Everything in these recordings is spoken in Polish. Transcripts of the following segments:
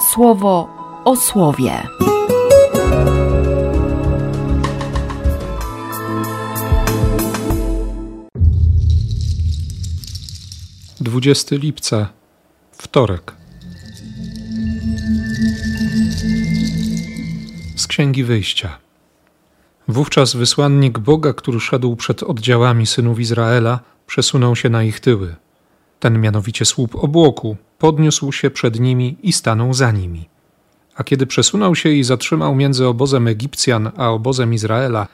słowo o słowie. 20 lipca, wtorek. Z Księgi Wyjścia. Wówczas wysłannik Boga, który szedł przed oddziałami synów Izraela, przesunął się na ich tyły. Ten mianowicie słup obłoku podniósł się przed nimi i stanął za nimi. A kiedy przesunął się i zatrzymał między obozem Egipcjan a obozem Izraela,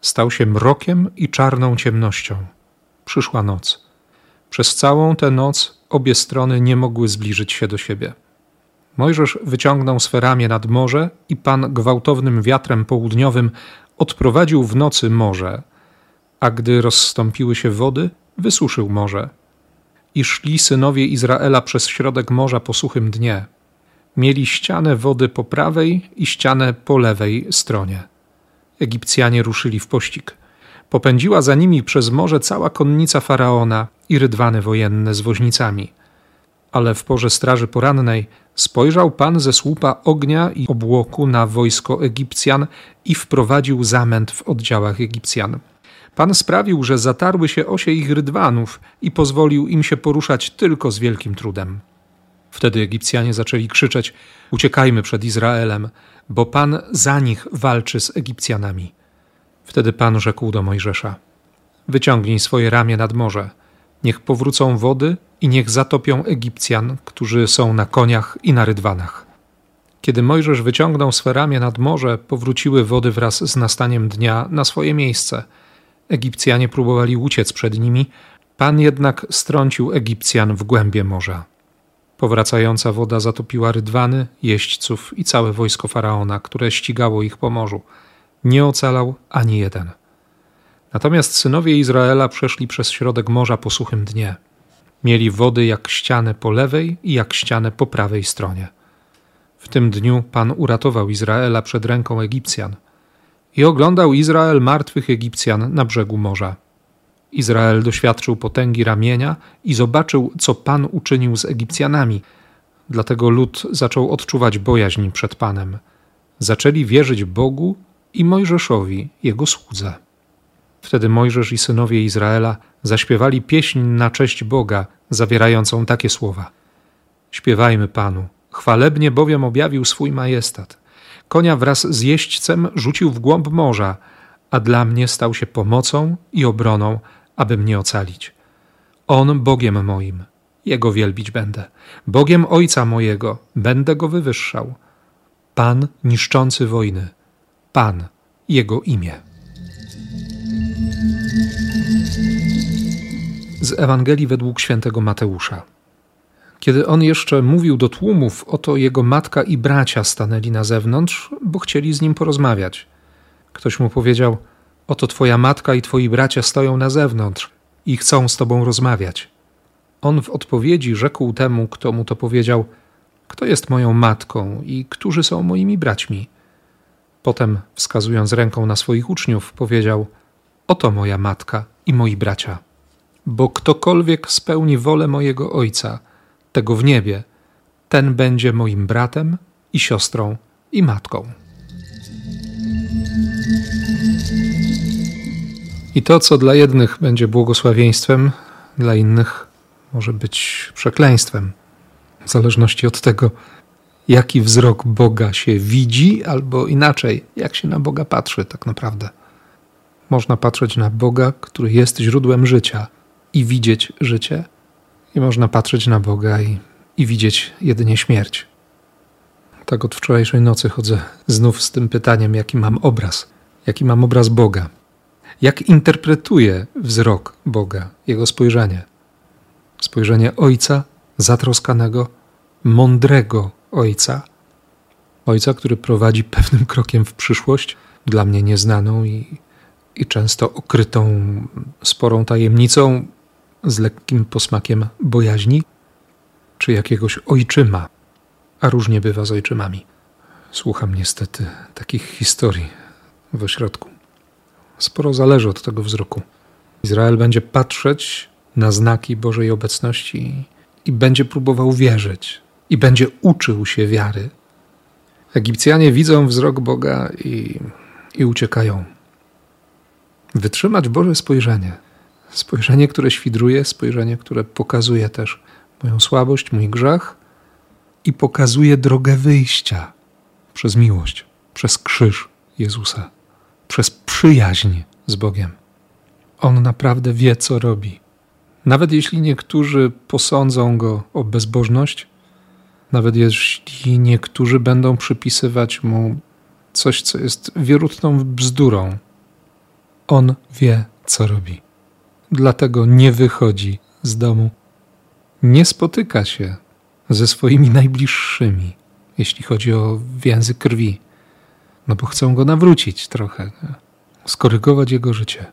stał się mrokiem i czarną ciemnością. Przyszła noc. Przez całą tę noc obie strony nie mogły zbliżyć się do siebie. Mojżesz wyciągnął swe ramię nad morze i Pan gwałtownym wiatrem południowym odprowadził w nocy morze, a gdy rozstąpiły się wody, wysuszył morze. I szli synowie Izraela przez środek morza po suchym dnie. Mieli ścianę wody po prawej i ścianę po lewej stronie. Egipcjanie ruszyli w pościg. Popędziła za nimi przez morze cała konnica faraona i rydwany wojenne z woźnicami. Ale w porze straży porannej spojrzał Pan ze słupa ognia i obłoku na wojsko Egipcjan i wprowadził zamęt w oddziałach Egipcjan. Pan sprawił, że zatarły się osie ich rydwanów i pozwolił im się poruszać tylko z wielkim trudem. Wtedy Egipcjanie zaczęli krzyczeć: Uciekajmy przed Izraelem, bo Pan za nich walczy z Egipcjanami. Wtedy Pan rzekł do Mojżesza: Wyciągnij swoje ramię nad morze, niech powrócą wody i niech zatopią Egipcjan, którzy są na koniach i na rydwanach. Kiedy Mojżesz wyciągnął swe ramię nad morze, powróciły wody wraz z nastaniem dnia na swoje miejsce. Egipcjanie próbowali uciec przed nimi, Pan jednak strącił Egipcjan w głębie morza. Powracająca woda zatopiła rydwany, jeźdźców i całe wojsko faraona, które ścigało ich po morzu. Nie ocalał ani jeden. Natomiast synowie Izraela przeszli przez środek morza po suchym dnie. Mieli wody jak ścianę po lewej i jak ścianę po prawej stronie. W tym dniu Pan uratował Izraela przed ręką Egipcjan i oglądał Izrael martwych Egipcjan na brzegu morza. Izrael doświadczył potęgi ramienia i zobaczył, co Pan uczynił z Egipcjanami. Dlatego lud zaczął odczuwać bojaźń przed Panem. Zaczęli wierzyć Bogu i Mojżeszowi, jego słudze. Wtedy Mojżesz i synowie Izraela zaśpiewali pieśń na cześć Boga, zawierającą takie słowa: Śpiewajmy Panu, chwalebnie bowiem objawił swój majestat. Konia wraz z jeźdźcem rzucił w głąb morza, a dla mnie stał się pomocą i obroną, aby mnie ocalić. On Bogiem moim, Jego wielbić będę. Bogiem Ojca mojego, będę Go wywyższał. Pan niszczący wojny, Pan, Jego imię. Z Ewangelii według świętego Mateusza. Kiedy on jeszcze mówił do tłumów, oto jego matka i bracia stanęli na zewnątrz, bo chcieli z nim porozmawiać. Ktoś mu powiedział: Oto twoja matka i twoi bracia stoją na zewnątrz i chcą z tobą rozmawiać. On w odpowiedzi rzekł temu, kto mu to powiedział: Kto jest moją matką i którzy są moimi braćmi? Potem, wskazując ręką na swoich uczniów, powiedział: Oto moja matka i moi bracia. Bo ktokolwiek spełni wolę mojego Ojca, tego w niebie, ten będzie moim bratem i siostrą i matką. I to, co dla jednych będzie błogosławieństwem, dla innych może być przekleństwem, w zależności od tego, jaki wzrok Boga się widzi, albo inaczej, jak się na Boga patrzy, tak naprawdę. Można patrzeć na Boga, który jest źródłem życia i widzieć życie, i można patrzeć na Boga i, i widzieć jedynie śmierć. Tak od wczorajszej nocy chodzę znów z tym pytaniem, jaki mam obraz, jaki mam obraz Boga, jak interpretuję wzrok Boga, jego spojrzenie. Spojrzenie Ojca zatroskanego, mądrego Ojca, Ojca, który prowadzi pewnym krokiem w przyszłość, dla mnie nieznaną i, i często okrytą sporą tajemnicą, z lekkim posmakiem bojaźni, czy jakiegoś ojczyma, a różnie bywa z ojczymami. Słucham niestety takich historii w ośrodku. Sporo zależy od tego wzroku. Izrael będzie patrzeć na znaki Bożej obecności i będzie próbował wierzyć, i będzie uczył się wiary. Egipcjanie widzą wzrok Boga i, i uciekają. Wytrzymać Boże spojrzenie. Spojrzenie, które świdruje, spojrzenie, które pokazuje też moją słabość, mój grzech i pokazuje drogę wyjścia przez miłość, przez krzyż Jezusa, przez przyjaźń z Bogiem. On naprawdę wie, co robi. Nawet jeśli niektórzy posądzą go o bezbożność, nawet jeśli niektórzy będą przypisywać mu coś, co jest wierutną bzdurą, on wie, co robi. Dlatego nie wychodzi z domu. Nie spotyka się ze swoimi najbliższymi, jeśli chodzi o więzy krwi, no bo chcą go nawrócić trochę, skorygować jego życie,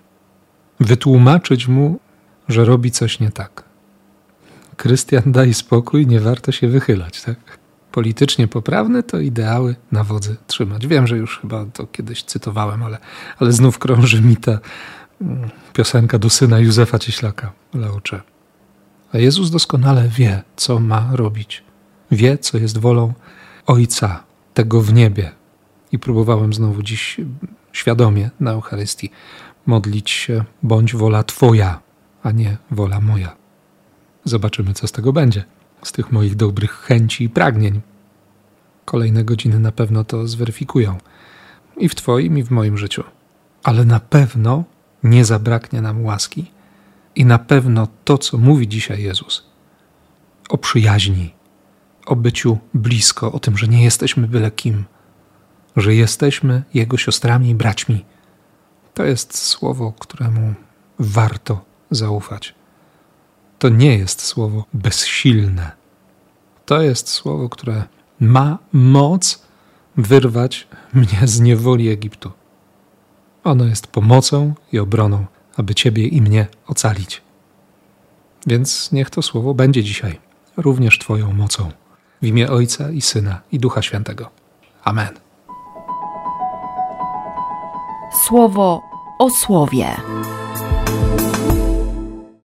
wytłumaczyć mu, że robi coś nie tak. Krystian, daj spokój, nie warto się wychylać, tak? Politycznie poprawne to ideały na wodzy trzymać. Wiem, że już chyba to kiedyś cytowałem, ale, ale znów krąży mi ta piosenka do syna Józefa Cieślaka, Leocze. A Jezus doskonale wie, co ma robić. Wie, co jest wolą Ojca, tego w niebie. I próbowałem znowu dziś świadomie na Eucharystii modlić się, bądź wola Twoja, a nie wola moja. Zobaczymy, co z tego będzie, z tych moich dobrych chęci i pragnień. Kolejne godziny na pewno to zweryfikują i w Twoim, i w moim życiu. Ale na pewno nie zabraknie nam łaski i na pewno to, co mówi dzisiaj Jezus o przyjaźni, o byciu blisko, o tym, że nie jesteśmy byle kim, że jesteśmy Jego siostrami i braćmi. To jest słowo, któremu warto zaufać. To nie jest słowo bezsilne. To jest słowo, które ma moc wyrwać mnie z niewoli Egiptu. Ono jest pomocą i obroną, aby Ciebie i mnie ocalić. Więc niech to słowo będzie dzisiaj również Twoją mocą. W imię Ojca i Syna i Ducha Świętego. Amen. Słowo o słowie.